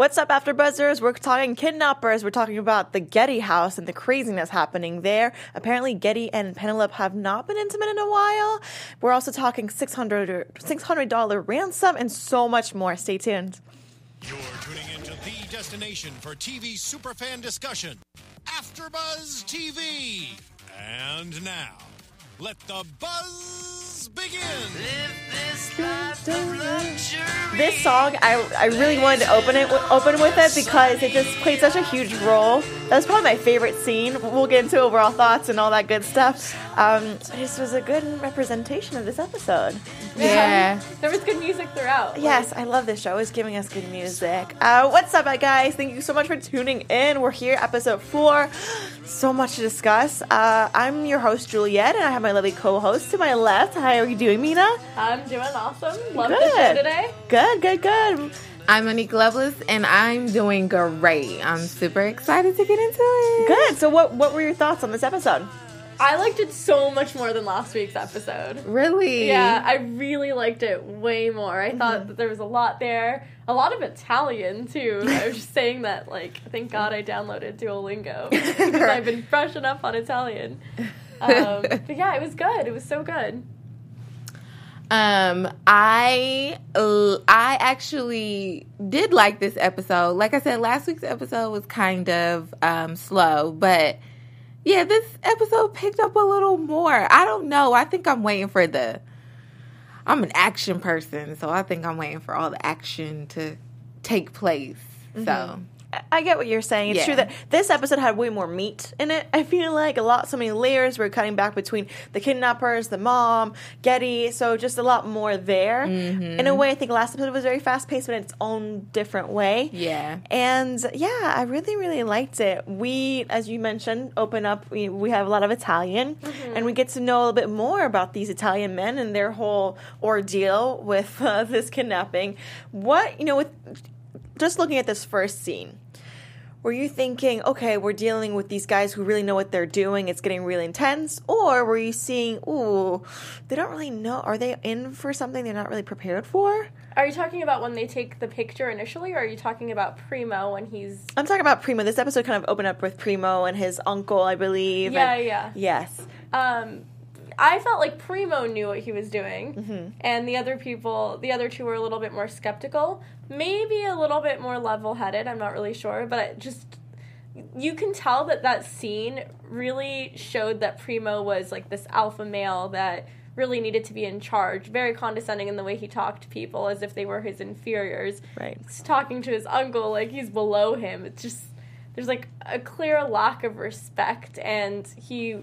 What's up, After Buzzers? We're talking kidnappers. We're talking about the Getty house and the craziness happening there. Apparently, Getty and Penelope have not been intimate in a while. We're also talking $600, $600 ransom and so much more. Stay tuned. You're tuning into the destination for TV superfan discussion, AfterBuzz TV. And now, let the buzz begin. This this song, I, I really wanted to open it open with it because it just played such a huge role. That's probably my favorite scene. We'll get into overall thoughts and all that good stuff. Um, this was a good representation of this episode. Yeah. There was good music throughout. Yes, I love this show. It's giving us good music. Uh, what's up, guys? Thank you so much for tuning in. We're here, episode four. So much to discuss. Uh, I'm your host, Juliet, and I have my lovely co-host to my left. How are you doing, Mina? I'm doing awesome. Love Good. the show today. Good, good, good. I'm Monique Loveless, and I'm doing great. I'm super excited to get into it. Good. So, what what were your thoughts on this episode? I liked it so much more than last week's episode. Really? Yeah, I really liked it way more. I Mm-hmm. thought that there was a lot there. A lot of Italian too. I was just saying that like thank God I downloaded Duolingo because I've been brushing up on Italian. Um, but yeah, it was good. It was so good. Um, I uh, I actually did like this episode. Like I said, last week's episode was kind of um, slow, but yeah, this episode picked up a little more. I don't know. I think I'm waiting for the. I'm an action person, so I think I'm waiting for all the action to take place. So mm-hmm. I- get what you're saying. It's true that this episode had way more meat in it. I feel like a lot, so many layers. We're cutting back between the kidnappers, the mom, Getty. So just a lot more there. In a way, I think last episode was very fast paced, but in its own different way. yeah. And yeah, I really, really liked it. We, as you mentioned, open up, we, we have a lot of Italian, and we get to know a little bit more about these Italian men and their whole ordeal with uh, this kidnapping. What, you know, with just looking at this first scene, were you thinking, okay, we're dealing with these guys who really know what they're doing, it's getting really intense? Or were you seeing, ooh, they don't really know, are they in for something they're not really prepared for? Are you talking about when they take the picture initially, or are you talking about Primo when he's I'm talking about Primo. This episode kind of opened up with Primo and his uncle, I believe. Yeah, and- yeah. Yes. um I felt like Primo knew what he was doing, Mm-hmm. and the other people, the other two, were a little bit more skeptical, maybe a little bit more level-headed. I'm not really sure, but it just you can tell that that scene really showed that Primo was like this alpha male that really needed to be in charge, very condescending in the way he talked to people as if they were his inferiors. Right. He's talking to his uncle like he's below him. It's just there's like a clear lack of respect and he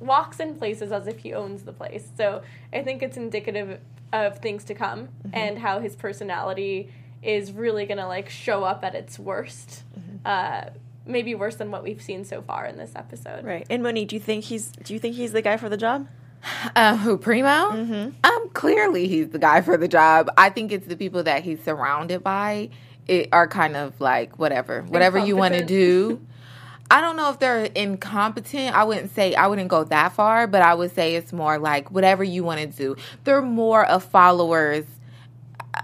walks in places as if he owns the place. So I think it's indicative of things to come and how his personality is really gonna like show up at its worst. Uh, maybe worse than what we've seen so far in this episode. Right. And Moni, do you think he's do you think he's the guy for the job? Uh, who Primo? Mm-hmm. Um, clearly he's the guy for the job. I think it's the people that he's surrounded by it are kind of like whatever, whatever you want to do. I don't know if they're incompetent. I wouldn't say I wouldn't go that far, but I would say it's more like whatever you want to do. They're more of followers.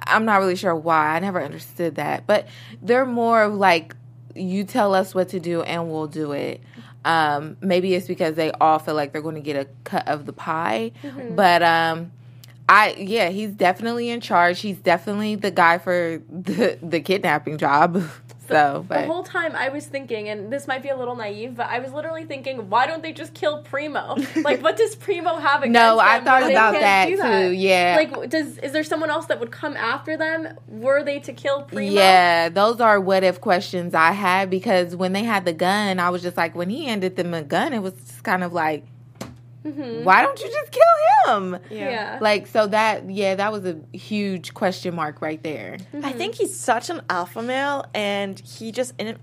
I'm not really sure why. I never understood that, but they're more of like you tell us what to do and we'll do it. Um, maybe it's because they all feel like they're going to get a cut of the pie, but um, I yeah, he's definitely in charge. He's definitely the guy for the the kidnapping job. So, The whole time I was thinking, and this might be a little naive, but I was literally thinking, why don't they just kill Primo? Like, what does Primo have against no, I thought they about that too. Yeah, Like, does is there someone else that would come after them? Were they to kill Primo? Yeah, those are what if questions I had because when they had the gun, I was just like, when he handed them a gun, it was just kind of like, why don't you just kill him? Yeah. Like, so that, yeah, that was a huge question mark right there. I think he's such an alpha male, and he just in,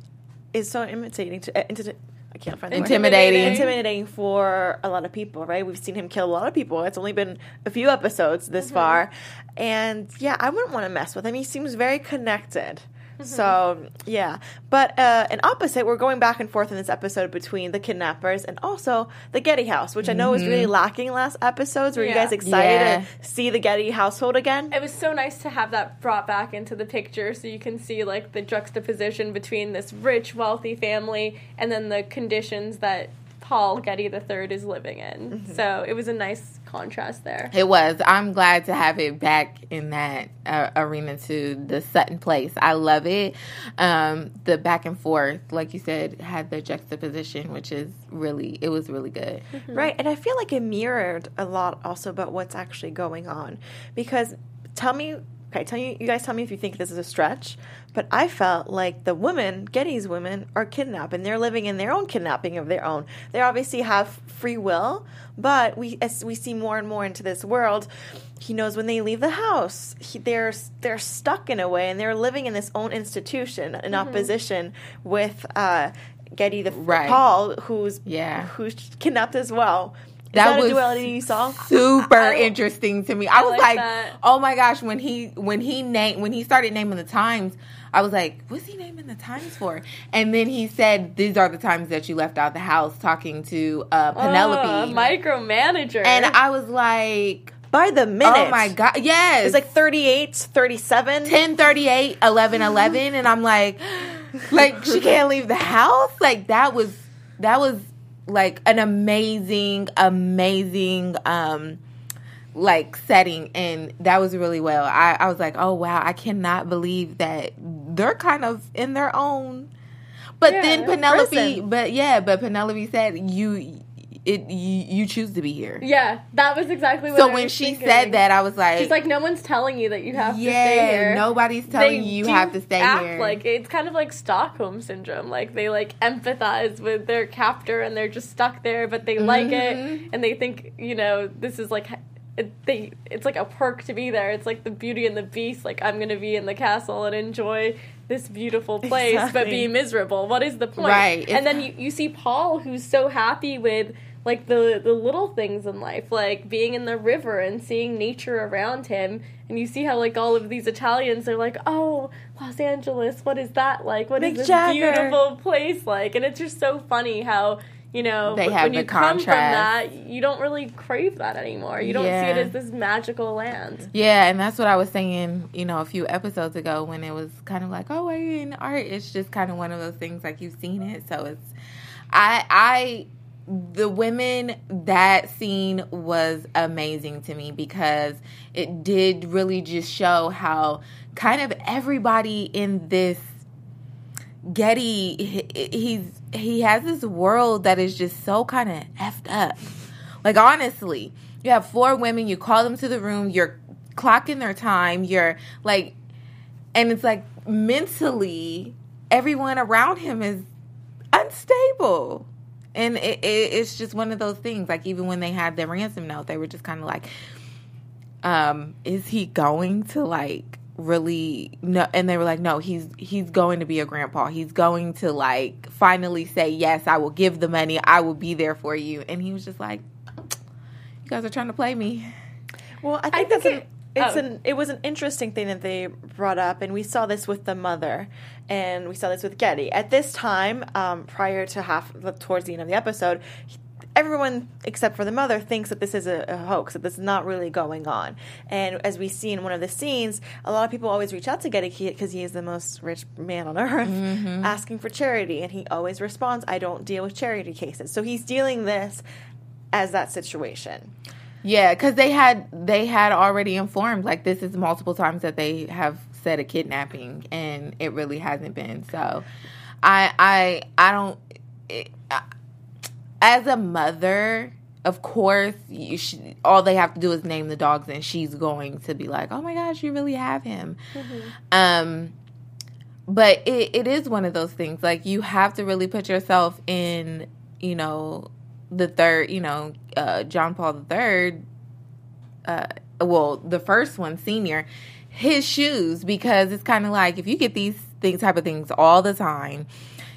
is so imitating to. Uh, inti- I can't find the word. Intimidating. intimidating for a lot of people, right? We've seen him kill a lot of people. It's only been a few episodes this far. And yeah, I wouldn't want to mess with him. He seems very connected So yeah, but uh, an opposite, we're going back and forth in this episode between the kidnappers and also the Getty house, which I know was really lacking last episodes. Were you Yeah. guys excited Yeah. to see the Getty household again? It was so nice to have that brought back into the picture so you can see like the juxtaposition between this rich, wealthy family and then the conditions that Paul Getty III is living in. So it was a nice contrast there. It was. I'm glad to have it back in that uh, arena to the Sutton place. I love it. Um, the back and forth, like you said, had the juxtaposition, which is really, it was really good. Right, and I feel like it mirrored a lot also about what's actually going on. Because tell me, okay, tell you, you guys tell me if you think this is a stretch, but I felt like the women, Getty's women, are kidnapped and they're living in their own kidnapping of their own. They obviously have free will, but we as we see more and more into this world, he knows when they leave the house, he, they're they're stuck in a way, and they're living in this own institution in opposition with uh, Getty the Right. Paul, who's Yeah. who's kidnapped as well. Is That that, was a duality you saw? super I- interesting to me. I, was like like, that. oh my gosh, when he when he named when he started naming the times, I was like, what's he naming the times for? And then he said, these are the times that you left out the house talking to uh, Penelope. Oh, micromanager. and I was like, By the minute. oh my god, yes, It's like 38, 37. 10 38 11 11 and i'm like like she can't leave the house like that was that was like an amazing amazing um like setting and that was really well. I i was like oh wow i cannot believe that they're kind of in their own. But Yeah, then penelope but yeah but penelope said you it you, you choose to be here yeah, that was exactly what so I when she thinking. said that i was like She's like, no one's telling you that you have to stay here. nobody's telling They you you have to stay act here. Like it's kind of like Stockholm syndrome. Like they like empathize with their captor and they're just stuck there, but they like it Mm-hmm. and they think you know this is like it, they it's like a perk to be there. It's like the Beauty and the Beast. Like I'm gonna be in the castle and enjoy this beautiful place, but Exactly. be miserable. What is the point? Right, And then you you see Paul who's so happy with like the the little things in life like being in the river and seeing nature around him and you see how like all of these italians are like oh los angeles what is that like what is Mick this Jagger." beautiful place like and it's just so funny how you know They when you come from that you don't really crave that anymore you don't see it as this magical land Yeah, and that's what I was saying, you know, a few episodes ago when it was kind of like, oh, are you in art? It's just kind of one of those things like you've seen it. So it's, I, I, the women, that scene was amazing to me because it did really just show how kind of everybody in this Getty, he- he's he has this world that is just so kind of effed up. Like honestly, you have four women. You call them to the room. You're clocking their time. You're like, and it's like mentally, everyone around him is unstable. And it, it, it's just one of those things. Like even when they had their ransom note, they were just kind of like, um, "Is he going to like really no?" And they were like, "No, he's he's going to be a grandpa. He's going to like finally say yes. I will give the money. I will be there for you." And he was just like, "You guys are trying to play me." Well, I think, think that's an, it- it's oh. an it was an interesting thing that they brought up, and we saw this with the mother, and we saw this with Getty. At this time, um, prior to half towards the end of the episode, he- everyone except for the mother thinks that this is a, a hoax, that this is not really going on. And as we see in one of the scenes, a lot of people always reach out to Getty because he is the most rich man on earth, asking for charity, and he always responds, "I don't deal with charity cases." So he's dealing this as that situation. Yeah, because they had they had already informed like this is multiple times that they have said a kidnapping, and it really hasn't been. So, I I I don't. It, I, as a mother, of course, you should, all they have to do is name the dogs, and she's going to be like, "Oh my gosh, you really have him." Um, but it, it is one of those things. Like you have to really put yourself in, you know, the third, you know, uh, John Paul the third. Uh, well, the first one, senior, his shoes because it's kind of like if you get these things type of things all the time,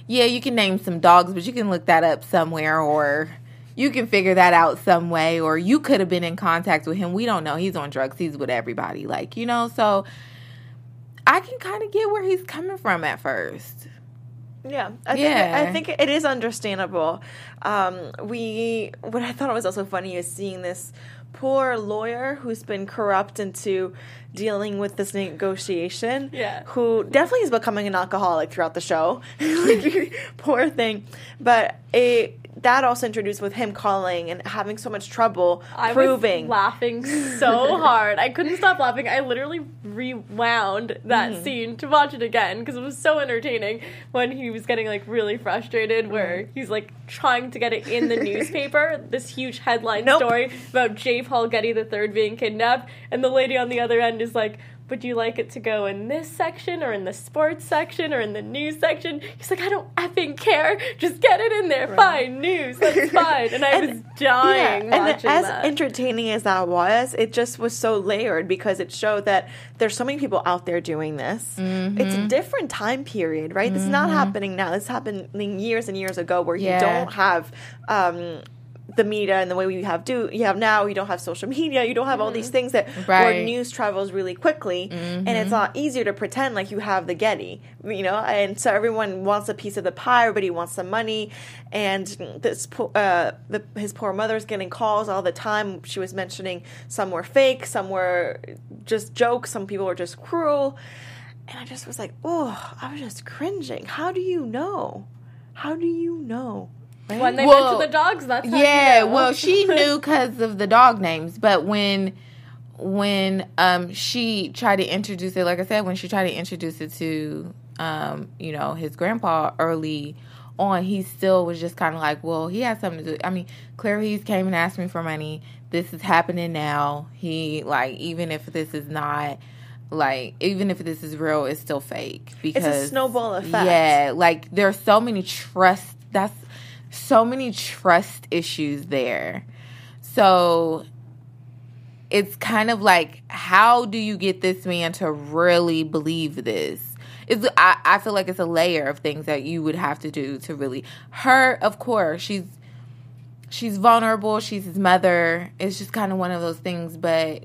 yeah, you can name some dogs, but you can look that up somewhere or you can figure that out some way or you could have been in contact with him. We don't know. He's on drugs. He's with everybody. Like, you know, so I can kind of get where he's coming from at first. Yeah, I Yeah. think I think it is understandable. Um, we what I thought was also funny is seeing this poor lawyer who's been corrupt into dealing with this negotiation. Yeah. who definitely is becoming an alcoholic throughout the show. Poor thing, but it. That also introduced with him calling and having so much trouble I proving. was laughing so hard. I couldn't stop laughing. I literally rewound that Mm-hmm. scene to watch it again because it was so entertaining when he was getting like really frustrated where Mm-hmm. he's like trying to get it in the newspaper, this huge headline Nope. story about J. Paul Getty III being kidnapped, and the lady on the other end is like, would you like it to go in this section or in the sports section or in the news section? He's like, I don't effing care. Just get it in there. Fine, news. That's fine. And I And- was dying and watching as that. entertaining as that was, it just was so layered because it showed that there's so many people out there doing this. It's a different time period, right? This is not happening now. This is happening years and years ago, where you don't have. Um, the media and the way we have do you have now you don't have social media you don't have all these things that where news travels really quickly and it's a lot easier to pretend like you have the getty you know and so everyone wants a piece of the pie everybody wants some money and this uh, the, his poor mother's getting calls all the time. She was mentioning some were fake some were just jokes some people were just cruel and i just was like oh i was just cringing. How do you know? How do you know? Right? When they Well, mentioned the dogs, that's how yeah, you know. well, she knew because of the dog names, but when when um she tried to introduce it, like I said, when she tried to introduce it to um you know his grandpa early on, he still was just kind of like, well, he has something to do. I mean, clearly he's came and asked me for money. This is happening now. He like even if this is not like even if this is real, it's still fake because it's a snowball effect. Yeah, like there's so many trust. That's so many trust issues there. So it's kind of like, how do you get this man to really believe this? It's, I, I feel like it's a layer of things that you would have to do to really. Her, of course, she's she's vulnerable. She's his mother. It's just kind of one of those things. But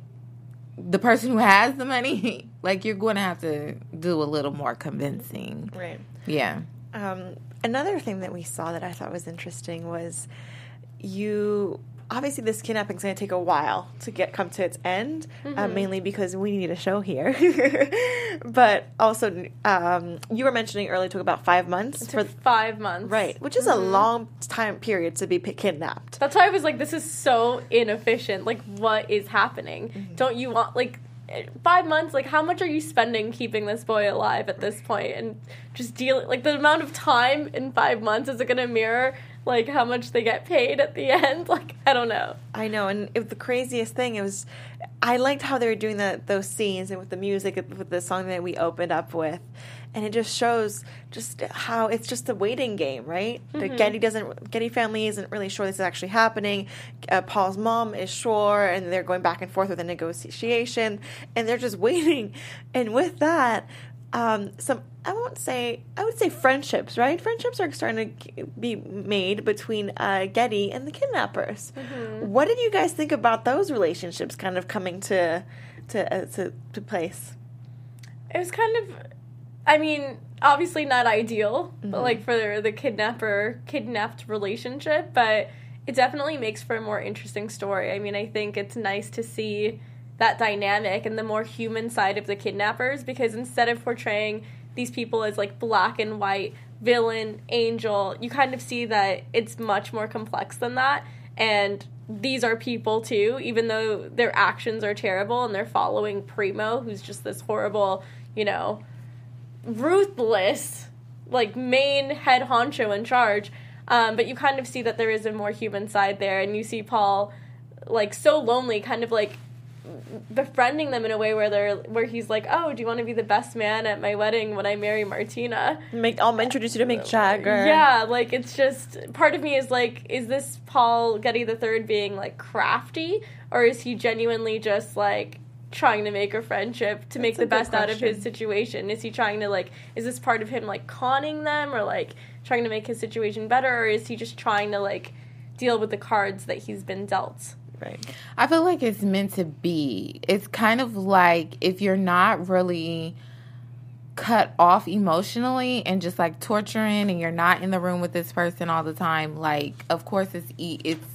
the person who has the money, like you're going to have to do a little more convincing. right Yeah. Um, another thing that we saw that I thought was interesting was you obviously this kidnapping is going to take a while to get come to its end, uh, mainly because we need a show here. but also, um, you were mentioning earlier took about five months for five months. right, which is a long time period to be kidnapped. That's why I was like, this is so inefficient. Like, what is happening? Mm-hmm. Don't you want, like, five months? Like, how much are you spending keeping this boy alive at this? And just dealing, like, the amount of time in five months, is it going to mirror, like, how much they get paid at the end? Like, I don't know. I know, and it, the craziest thing it was, I liked how they were doing that those scenes and with the music with the song that we opened up with, and it just shows just how it's just a waiting game, right? The Getty doesn't, Getty family isn't really sure this is actually happening. Uh, Paul's mom is sure, and they're going back and forth with a negotiation, and they're just waiting, and with that. Um, some I won't say I would say friendships, right? Friendships are starting to be made between uh, Getty and the kidnappers. What did you guys think about those relationships kind of coming to to uh, to, to place? It was kind of, I mean, obviously not ideal, Mm-hmm. but like for the kidnapper kidnapped relationship, but it definitely makes for a more interesting story. I mean, I think it's nice to see that dynamic and the more human side of the kidnappers because instead of portraying these people as like black and white villain angel you kind of see that it's much more complex than that and these are people too even though their actions are terrible and they're following primo who's just this horrible you know ruthless like main head honcho in charge um, but you kind of see that there is a more human side there and you see paul like so lonely kind of like befriending them in a way where they're where he's like oh do you want to be the best man at my wedding when i marry martina Make I'll introduce you to Mick Jagger. yeah like it's just part of me is like is this paul getty the third being like crafty or is he genuinely just like trying to make a friendship to make That's a the best out of his situation? Is he trying to like is this part of him like conning them or like trying to make his situation better? Or is he just trying to like deal with the cards that he's been dealt? Right. I feel like it's meant to be. It's kind of like if you're not really cut off emotionally and just like torturing and you're not in the room with this person all the time like of course it's e- it's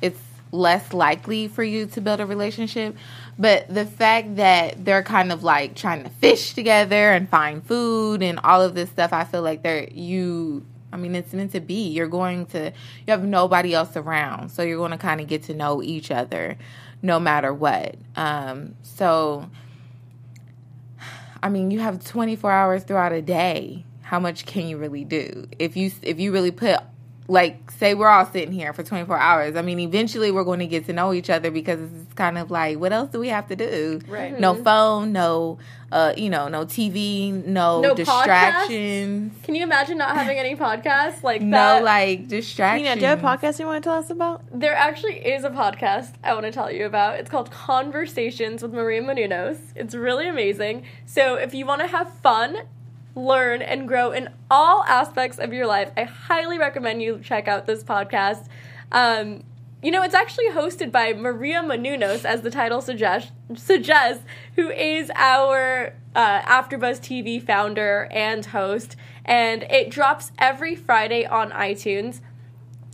it's less likely for you to build a relationship but the fact that they're kind of like trying to fish together and find food and all of this stuff i feel like they're you i mean it's meant to be you're going to you have nobody else around so you're going to kind of get to know each other no matter what um so I mean, you have 24 hours throughout a day. How much can you really do? If you if you really put like say we're all sitting here for 24 hours. I mean, eventually we're going to get to know each other because it's kind of like what else do we have to do? Right. No phone, no uh, you know, no TV, no, No distractions. Can you imagine not having any podcasts like that? No that? like distractions. Mina, do you have a podcast you want to tell us about? There actually is a podcast I want to tell you about. It's called Conversations with Maria Menounos. It's really amazing. So if you want to have fun, learn, and grow in all aspects of your life, I highly recommend you check out this podcast. Um, you know, it's actually hosted by Maria Menounos, as the title suggest- suggests, who is our uh, AfterBuzz TV founder and host. And it drops every Friday on iTunes.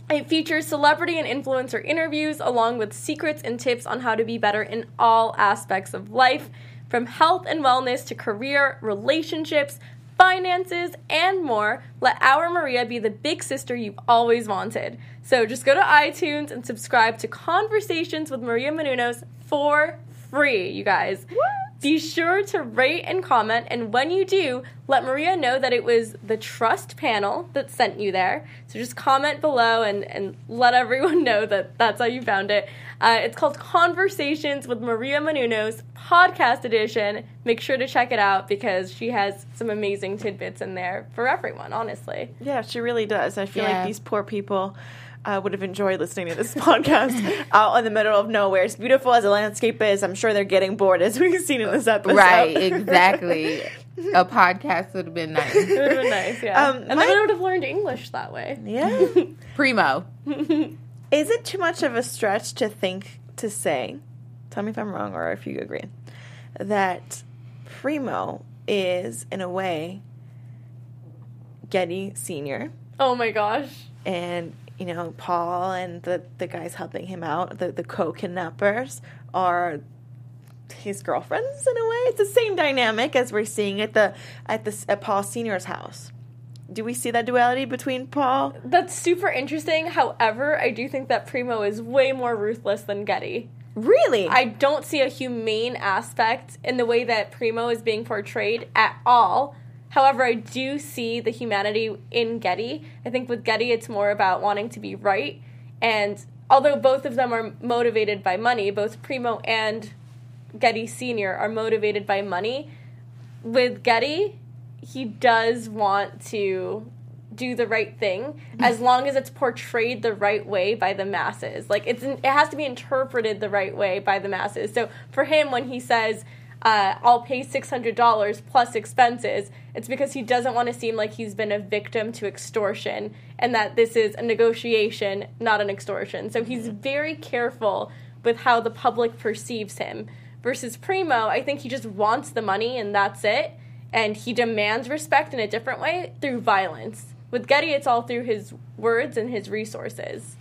It features celebrity and influencer interviews along with secrets and tips on how to be better in all aspects of life, from health and wellness to career, relationships, finances, and more. Let our Maria be the big sister you've always wanted. So just go to iTunes and subscribe to Conversations with Maria Menounos for free, you guys. Be sure to rate and comment, and when you do, let Maria know that it was the Trust panel that sent you there. So just comment below and, and let everyone know that that's how you found it. Uh, it's called Conversations with Maria Menounos, podcast edition. Make sure to check it out because she has some amazing tidbits in there for everyone, honestly. Yeah, she really does. I feel Yeah. like these poor people uh, would have enjoyed listening to this podcast out in the middle of nowhere. As beautiful as the landscape is, I'm sure they're getting bored, as we've seen in this episode. Right, exactly. a podcast would have been nice. It would have been nice, yeah. Um, and my- then I would have learned English that way. Yeah. Primo. is it too much of a stretch to think to say? Tell me if I'm wrong or if you agree. That Primo is, in a way, Getty Senior. Oh my gosh. and you know Paul and the the guys helping him out, the the co-kidnappers are his girlfriends in a way. It's the same dynamic as we're seeing at the at the at Paul Senior's house. Do we see that duality between Paul? That's super interesting. However, I do think that Primo is way more ruthless than Getty. Really? I don't see a humane aspect in the way that Primo is being portrayed at all. However, I do see the humanity in Getty. I think with Getty, it's more about wanting to be right. And although both of them are motivated by money, both Primo and Getty Sr. are motivated by money. With Getty, he does want to do the right thing as long as it's portrayed the right way by the masses. Like it's it has to be interpreted the right way by the masses. So for him, when he says, uh, "I'll pay six hundred dollars plus expenses," it's because he doesn't want to seem like he's been a victim to extortion and that this is a negotiation, not an extortion. So he's very careful with how the public perceives him. Versus Primo, I think he just wants the money and that's it. And he demands respect in a different way through violence. With Getty, it's all through his words and his resources.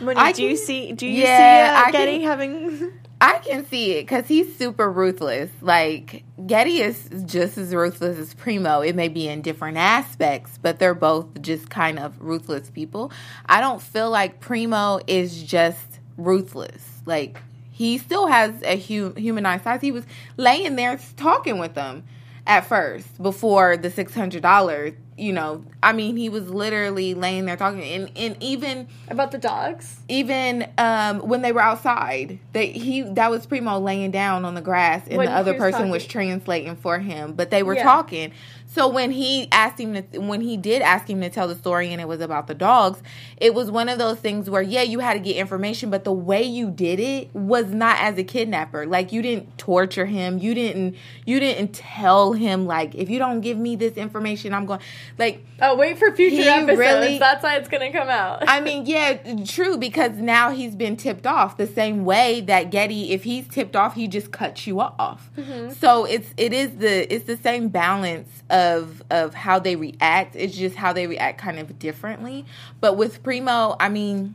Monique, I do you see? Do you Yeah, see uh, Getty can- having? I can see it because he's super ruthless. Like Getty is just as ruthless as Primo. It may be in different aspects, but they're both just kind of ruthless people. I don't feel like Primo is just ruthless. Like he still has a hu- humanized side. He was laying there talking with them at first before the six hundred dollars. You know, I mean, he was literally laying there talking, and and even About the dogs? even um, when they were outside, they he that was Primo laying down on the grass, and When the other person was translating for him. But they were Yeah. talking, So when he asked him to, when he did ask him to tell the story and it was about the dogs, it was one of those things where yeah, you had to get information, but the way you did it was not as a kidnapper. Like you didn't torture him. You didn't you didn't tell him like if you don't give me this information, I'm going like Oh, wait for future episodes. really- That's why it's gonna come out. I mean, yeah, true, because now he's been tipped off the same way that Getty, if he's tipped off, he just cuts you off. Mm-hmm. So it's it is the it's the same balance of of of how they react. It's just how they react kind of differently. But with Primo, I mean,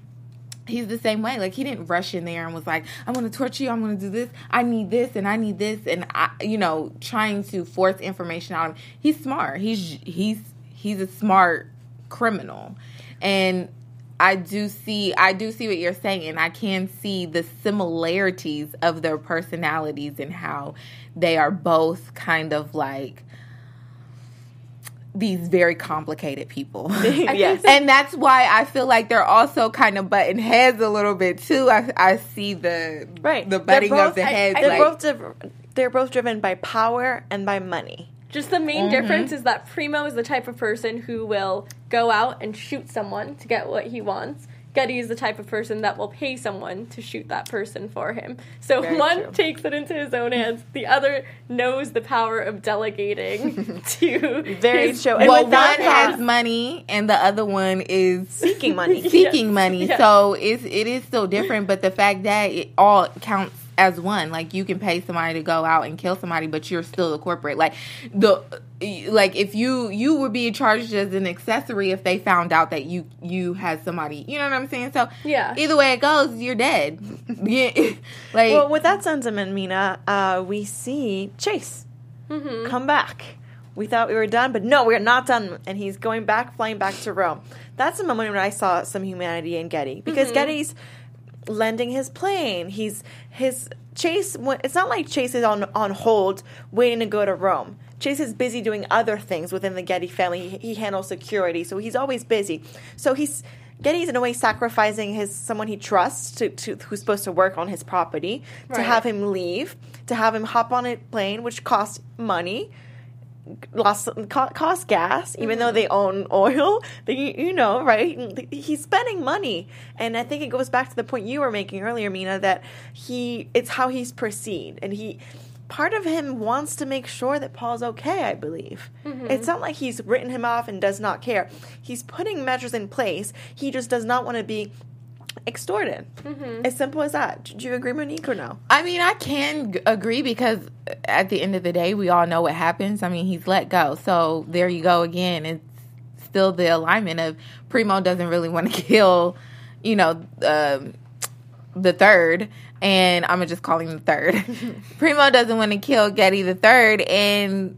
he's the same way. Like he didn't rush in there and was like, "I'm going to torture you. I'm going to do this. I need this and I need this." And I, you know, trying to force information out of him. He's smart. He's he's he's a smart criminal, and I do see I do see what you're saying. I can see the similarities of their personalities and how they are both kind of like these very complicated people. yes. and that's why I feel like they're also kind of butting heads a little bit too. I, I see the Right. the They're butting both- of the I- heads. I They're like, both div- they're both driven by power and by money. Just the main mm-hmm. difference is that Primo is the type of person who will go out and shoot someone to get what he wants. Getty is the type of person that will pay someone to shoot that person for him. So Very one true. takes it into his own hands, the other knows the power of delegating to Very his- true. And well, one that has money and the other one is seeking money. seeking Yes, money. yes. So it's it is still different, but the fact that it all counts as one, like you can pay somebody to go out and kill somebody, but you're still the corporate. Like the like if you you would be charged as an accessory if they found out that you you had somebody. You know what I'm saying? So Yeah. either way it goes, you're dead. yeah, like Well, with that sentiment, Mina, uh, we see Chace Mm-hmm. come back. We thought we were done, but no, we're not done. And he's going back, flying back to Rome. That's the moment when I saw some humanity in Getty because Mm-hmm. Getty's lending his plane. He's his Chace. It's not like Chace is on on hold waiting to go to Rome. Chace is busy doing other things within the Getty family. He, he handles security, so he's always busy. So he's Getty's in a way sacrificing his someone he trusts to, to who's supposed to work on his property to have him leave, to have him hop on a plane, which costs money lost cost gas even though they mm-hmm. own oil they, you know right? He's spending money. And i think it goes back to the point you were making earlier mina that he it's how he's perceived. And he part of him wants to make sure that paul's okay i believe. Mm-hmm. It's not like he's written him off and does not care. He's putting measures in place. He just does not want to be extorted as simple as that do you agree monique or no I mean, I can g- agree because at the end of the day, we all know what happens. I mean, he's let go. So there you go again. It's still the alignment of Primo doesn't really want to kill, you know, um, the third. And I'm going to just call him the third. Primo doesn't want to kill Getty the third. And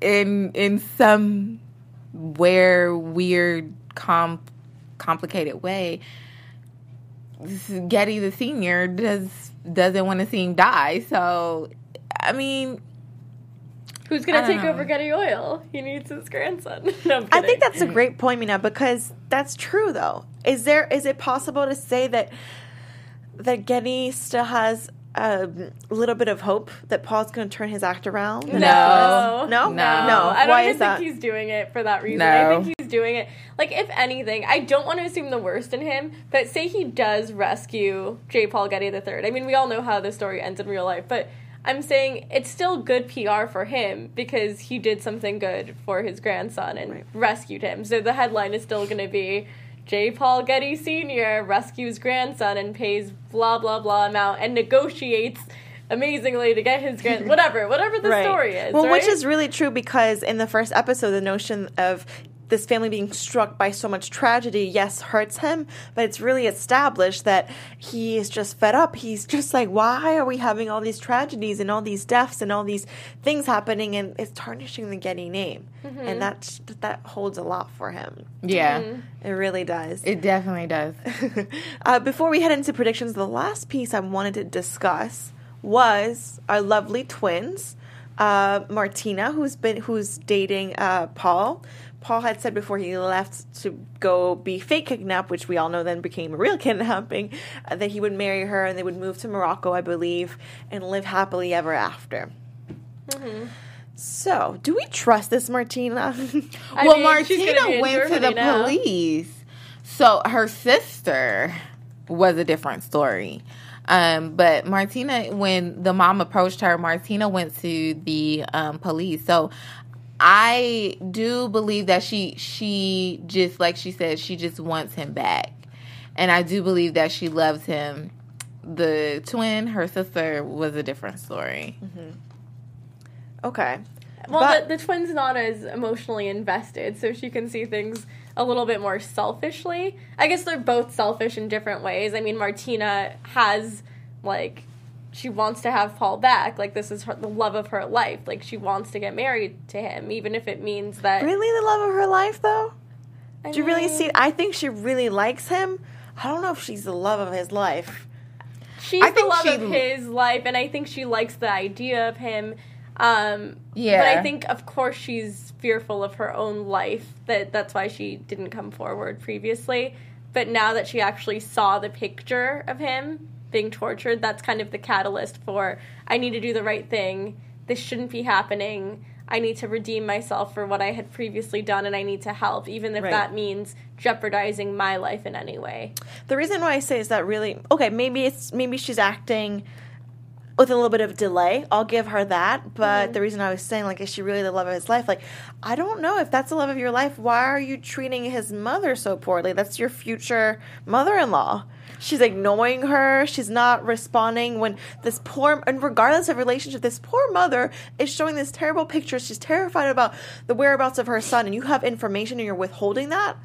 in, in some where weird, com- complicated way, Getty the senior does doesn't want to see him die. So, I mean, Who's gonna take know. over Getty Oil? He needs his grandson. No, I think that's a great point, Mina, because that's true though. Is there is it possible to say that that Getty still has a little bit of hope that Paul's going to turn his act around? No. No, no, No. I don't Why even is that? think he's doing it for that reason. No. I think he's doing it like if anything, I don't want to assume the worst in him, but say he does rescue J. Paul Getty III. I mean, we all know how the story ends in real life, but I'm saying it's still good PR for him because he did something good for his grandson and Right. rescued him. So the headline is still going to be J. Paul Getty Sr. rescues grandson and pays blah blah blah amount and negotiates amazingly to get his grand whatever whatever the Right. story is. Well, which is really true because in the first episode, the notion of this family being struck by so much tragedy, yes, hurts him, but it's really established that he is just fed up. He's just like, why are we having all these tragedies and all these deaths and all these things happening? And it's tarnishing the Getty name. And that, that holds a lot for him. yeah, It really does. it definitely does. uh, before we head into predictions, the last piece I wanted to discuss was our lovely twins, uh, Martina, who's been who's dating uh, Paul. Paul had said before he left to go be fake kidnapped, which we all know then became a real kidnapping, uh, that he would marry her and they would move to Morocco, I believe, and live happily ever after. So, do we trust this Martina? Well, mean, she's gonna be Martina went to the now. police. So her sister was a different story. Um, but Martina, when the mom approached her, Martina went to the um, police. So I do believe that she she just like she said she just wants him back, and I do believe that she loves him. The twin, her sister, was a different story. Mm-hmm. okay. Well, But- the, the twin's not as emotionally invested, so she can see things a little bit more selfishly. I guess they're both selfish in different ways. I mean, Martina has, like, she wants to have Paul back. Like, this is her, the love of her life. Like, she wants to get married to him, even if it means that. Really, the love of her life, though? I Do you really mean, see? I think she really likes him. I don't know if she's the love of his life. She's I the love she- of his life, and I think she likes the idea of him. Um, Yeah. But I think, of course, she's fearful of her own life. That that's why she didn't come forward previously. But now that she actually saw the picture of him being tortured, that's kind of the catalyst for I need to do the right thing. This shouldn't be happening. I need to redeem myself for what I had previously done, and I need to help, even if Right. that means jeopardizing my life in any way. The reason why I say is that really okay. Maybe it's maybe she's acting with a little bit of delay. I'll give her that. But mm-hmm. the reason I was saying like, is she really the love of his life? Like, I don't know if that's the love of your life. Why are you treating his mother so poorly? That's your future mother-in-law. She's ignoring her. She's not responding when this poor, and regardless of relationship, this poor mother is showing this terrible picture. She's terrified about the whereabouts of her son, and you have information and you're withholding that.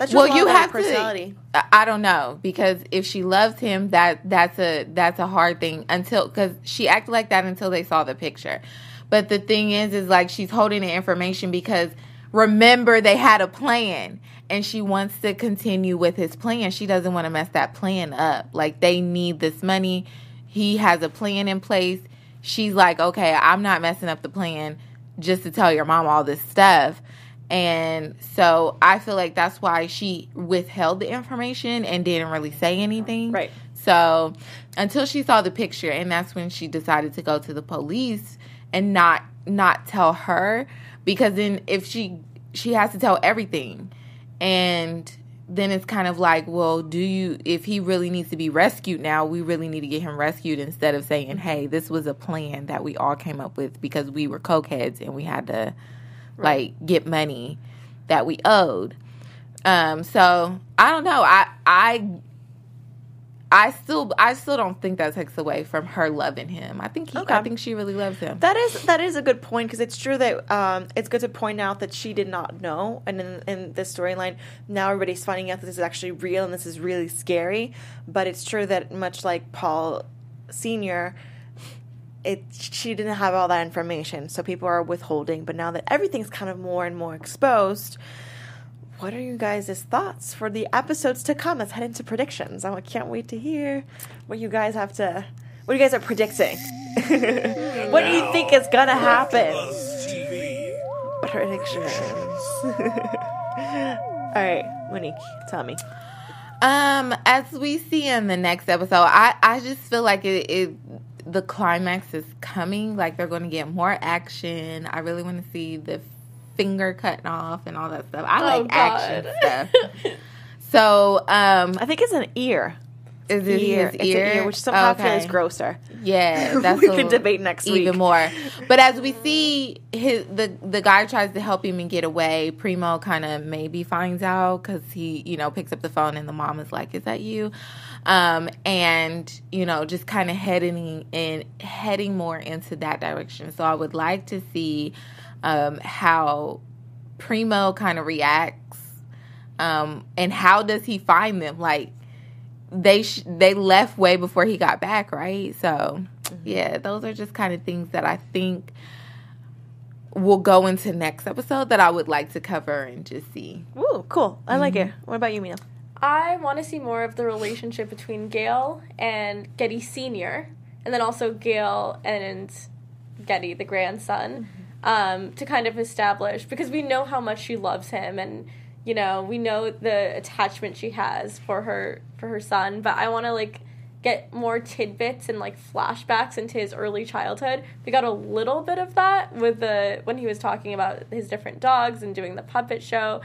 That's well you have personality. to I- i don't know because if she loves him that that's a that's a hard thing until because she acted like that until they saw the picture. But the thing is is like she's holding the information because remember they had a plan and she wants to continue with his plan. She doesn't want to mess that plan up. Like they need this money. He has a plan in place. She's like okay i'm not messing up the plan just to tell your mom all this stuff and so I feel like that's why she withheld the information and didn't really say anything. Right. So until she saw the picture and that's when she decided to go to the police and not not tell her because then if she she has to tell everything. And then it's kind of like, well, do you if he really needs to be rescued now, we really need to get him rescued instead of saying, "Hey, this was a plan that we all came up with because we were cokeheads and we had to like get money that we owed. Um, so I don't know. I I I still I still don't think that takes away from her loving him. I think he, I think she really loves him. That is that is a good point because it's true that um, it's good to point out that she did not know, and in, in this storyline, now everybody's finding out that this is actually real and this is really scary. But it's true that much like Paul Senior, it she didn't have all that information, so people are withholding. But now that everything's kind of more and more exposed, what are you guys' thoughts for the episodes to come? Let's head into predictions. I can't wait to hear what you guys have to. What you guys are predicting? what do you think is gonna happen? Predictions. All right, Monique, tell me. Um, as we see in the next episode, I I just feel like it, it the climax is coming. Like they're going to get more action. I really want to see the finger cutting off and all that stuff. I Oh, like action stuff. So, um, I think it's an ear. is it Ear. his It's ear? an ear, which somehow Okay. feels grosser. Yeah, that's We a can debate next even week. Even more. But as we see, his the the guy tries to help him and get away. Primo kind of maybe finds out because he you know picks up the phone and the mom is like, "Is that you?" Um, and you know just kind of heading in heading more into that direction. So I would like to see um, how Primo kind of reacts um, and how does he find them like they sh- they left way before he got back, right? So, yeah, those are just kind of things that I think will go into next episode that I would like to cover and just see. Ooh, cool. I like it. What about you, Mina? I want to see more of the relationship between Gail and Getty Senior, and then also Gail and Getty, the grandson, um, to kind of establish because we know how much she loves him, and you know we know the attachment she has for her for her son. But I want to like get more tidbits and like flashbacks into his early childhood. We got a little bit of that with the when he was talking about his different dogs and doing the puppet show.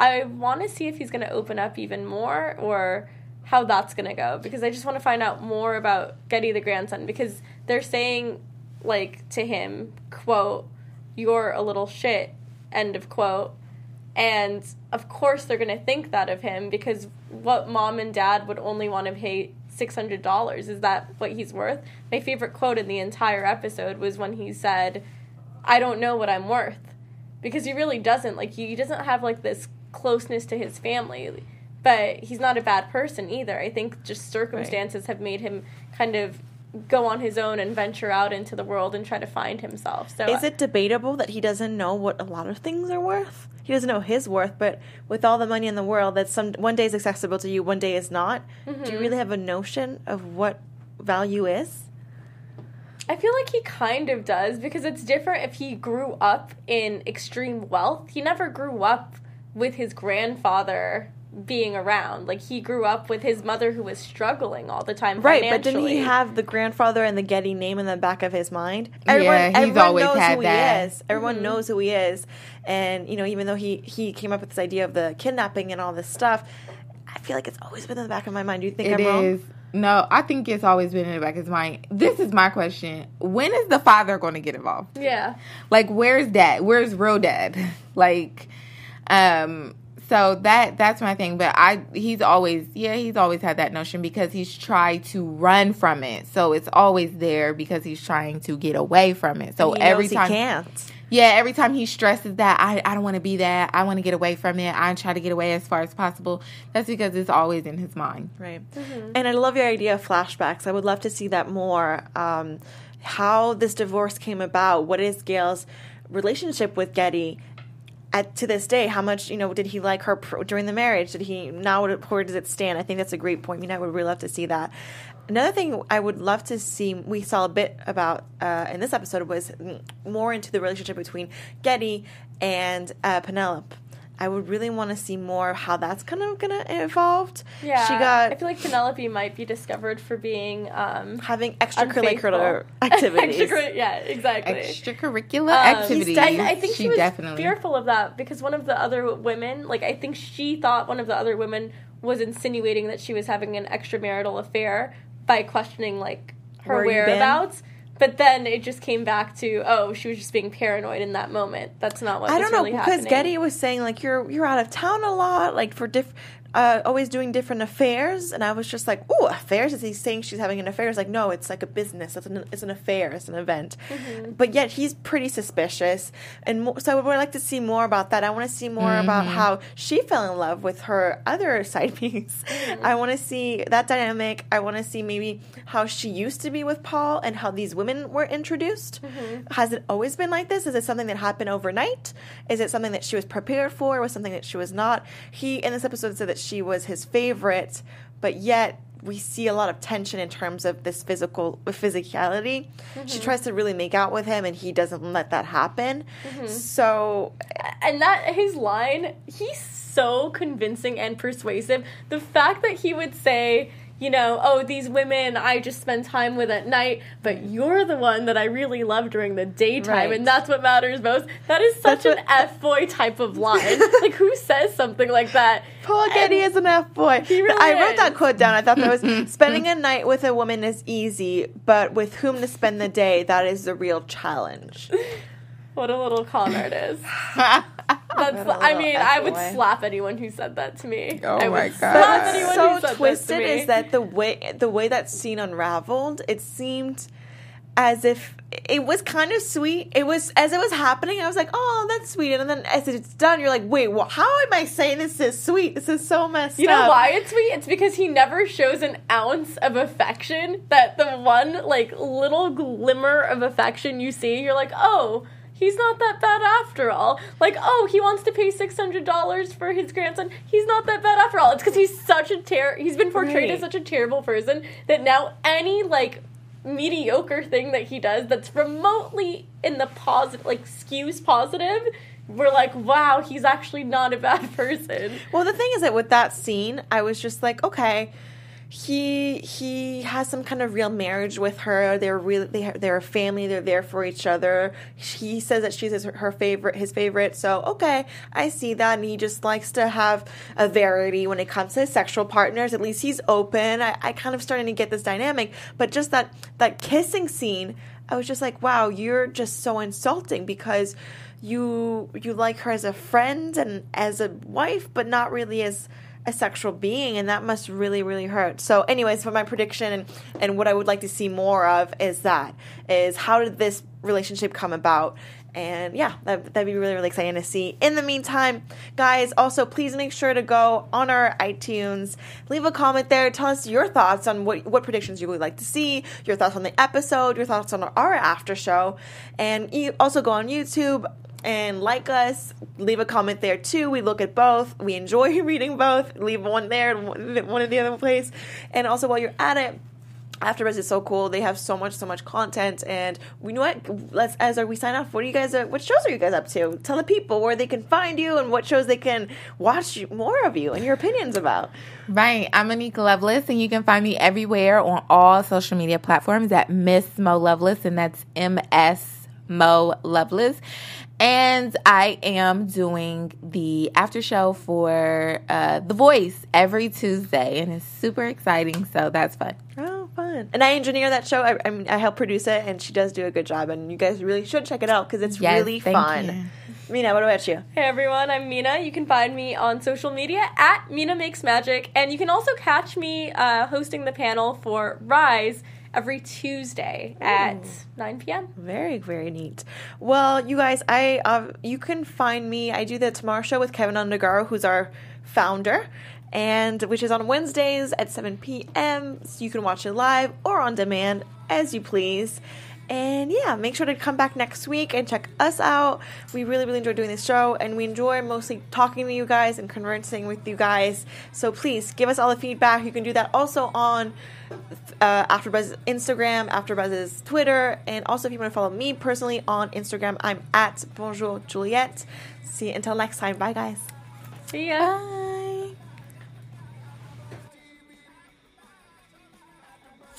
I want to see if he's going to open up even more or how that's going to go because I just want to find out more about Getty the grandson because they're saying like to him, quote, you're a little shit, end of quote. And of course they're going to think that of him because what mom and dad would only want to pay $600 is that what he's worth? My favorite quote in the entire episode was when he said, "I don't know what I'm worth." Because he really doesn't like he doesn't have like this closeness to his family but he's not a bad person either. I think just circumstances have made him kind of go on his own and venture out into the world and try to find himself. So Is it debatable that he doesn't know what a lot of things are worth? He doesn't know his worth, but with all the money in the world, that some one day is accessible to you, one day is not. Do you mm-hmm. really have a notion of what value is? I feel like he kind of does because it's different if he grew up in extreme wealth. He never grew up with his grandfather being around. Like he grew up with his mother who was struggling all the time Right, but didn't he have the grandfather and the Getty name in the back of his mind? Yeah, he's always knows had who that. he is. Everyone mm-hmm. knows who he is, and you know, even though he he came up with this idea of the kidnapping and all this stuff, I feel like it's always been in the back of my mind. Do you think It I'm wrong? is. No, I think it's always been in the back of his mind. This is my question. When is the father going to get involved? Yeah. Like, where's dad? Where's real dad? Like, um, so that that's my thing. But I, he's always, yeah, he's always had that notion because he's tried to run from it. So it's always there because he's trying to get away from it. So He every knows time, he can't. yeah, every time he stresses that I, I don't want to be that. I want to get away from it. I try to get away as far as possible. That's because it's always in his mind. Right. And I love your idea of flashbacks. I would love to see that more. Um, how this divorce came about. What is Gail's relationship with Getty? At, to this day, how much you know did he like her pr- during the marriage? Did he now? Where does it stand? I think that's a great point. I mean, I would really love to see that. Another thing I would love to see, we saw a bit about uh, in this episode, was more into the relationship between Getty and uh, Penelope. I would really want to see more of how that's kind of gonna evolved. Yeah. she got I feel like Penelope might be discovered for being um having extracurricular activities. Extracurricular- yeah, exactly. Extracurricular Um, activities. I, I think she, was definitely. fearful of that because one of the other women, like I think she thought one of the other women was insinuating that she was having an extramarital affair by questioning like her Where you been? whereabouts. But then it just came back to oh, she was just being paranoid in that moment. That's not what I don't know really because happening. Getty was saying like you're you're out of town a lot, like for diff, uh, always doing different affairs, and I was just like, oh, affairs? Is he saying she's having an affair? It's like no, it's like a business. It's an it's an affair. It's an event. Mm-hmm. But yet he's pretty suspicious, and mo- so I would like to see more about that. I want to see more about Mm-hmm. how she fell in love with her other side piece. Mm-hmm. I want to see that dynamic. I want to see maybe how she used to be with Paul and how these women were introduced. Mm-hmm. Has it always been like this? Is it something that happened overnight? Is it something that she was prepared for? Was something that she was not? He in this episode said that she was his favorite, but yet we see a lot of tension in terms of this physical physicality. She mm-hmm. tries to really make out with him, and he doesn't let that happen. Mm-hmm. So and that his line, he's so convincing and persuasive. The fact that he would say, you know, oh, these women I just spend time with at night, but you're the one that I really love during the daytime, Right. and that's what matters most. That is such That's an F boy type of line. like, who says something like that? Paul Getty And- is an F boy. Really I wrote that quote down. I thought that was spending a night with a woman is easy, but with whom to spend the day, that is the real challenge. What a little con artist. That's, What a I mean, I would F-boy. slap anyone who said that to me. Oh I my would God. slap What's anyone who so said that to twisted me. is that the way the way that scene unraveled, it seemed as if it was kind of sweet. It was as it was happening. I was like, "Oh, that's sweet," and then as it's done, you're like, "Wait, well, how am I saying this is sweet? This is so messed You up." know why it's sweet? It's because he never shows an ounce of affection. That the one like little glimmer of affection you see, you're like, oh, he's not that bad after all. Like, oh, he wants to pay six hundred dollars for his grandson. He's not that bad after all. It's because he's such a ter. He's been portrayed as such a terrible person that now any like mediocre thing that he does that's remotely in the positive, like skews positive. We're like, wow, he's actually not a bad person. Well, the thing is that with that scene, I was just like, okay, he he has some kind of real marriage with her. They're really they they're a family. They're there for each other. He says that she's his, her favorite, his favorite. So okay, I see that, and he just likes to have a verity when it comes to his sexual partners. At least he's open. I, I kind of starting to get this dynamic, but just that that kissing scene, I was just like, wow, you're just so insulting because you you like her as a friend and as a wife, but not really as a sexual being and that must really really hurt. So anyways for my prediction and, and what i would like to see more of is that is how did this relationship come about? And yeah that, that'd be really really exciting to see. In the meantime guys also please make sure to go on our itunes leave a comment there tell us your thoughts on what, what predictions you would like to see your thoughts on the episode your thoughts on our after show. And you also go on youtube and like us. Leave a comment there too. We look at both. We enjoy reading both. Leave one there and one in the other place. And also, while you're at it, AfterBuzz is so cool. They have so much, so much content, and we know what. Let's as we sign off. What are you guys? Uh, what shows are you guys up to? Tell the people where they can find you and what shows they can watch more of you and your opinions about. Right. I'm Monique Loveless, and you can find me everywhere on all social media platforms at Miss Mo Loveless, and that's M S Mo Loveless. And I am doing the after show for uh, The Voice every Tuesday, and it's super exciting. So that's fun. Oh, fun! And I engineer that show. I, I mean, I help produce it, and she does do a good job. And you guys really should check it out because it's Yes, really thank fun. you. Mina, what about you? Hey everyone, I'm Mina. You can find me on social media at Mina Makes Magic, and you can also catch me uh, hosting the panel for Rise every Tuesday at 9 p.m. Very, very neat. Well, you guys, I uh, you can find me. I do the Tomorrow Show with Kevin Undergaro, who's our founder, and which is on Wednesdays at 7 p.m. So you can watch it live or on demand as you please. And yeah, make sure to come back next week and check us out. We really, really enjoy doing this show, and we enjoy mostly talking to you guys and conversing with you guys. So please give us all the feedback. You can do that also on uh, AfterBuzz Instagram, AfterBuzz's Twitter, and also if you want to follow me personally on Instagram, I'm at Bonjour Juliette. See you until next time. Bye, guys. See ya. Bye.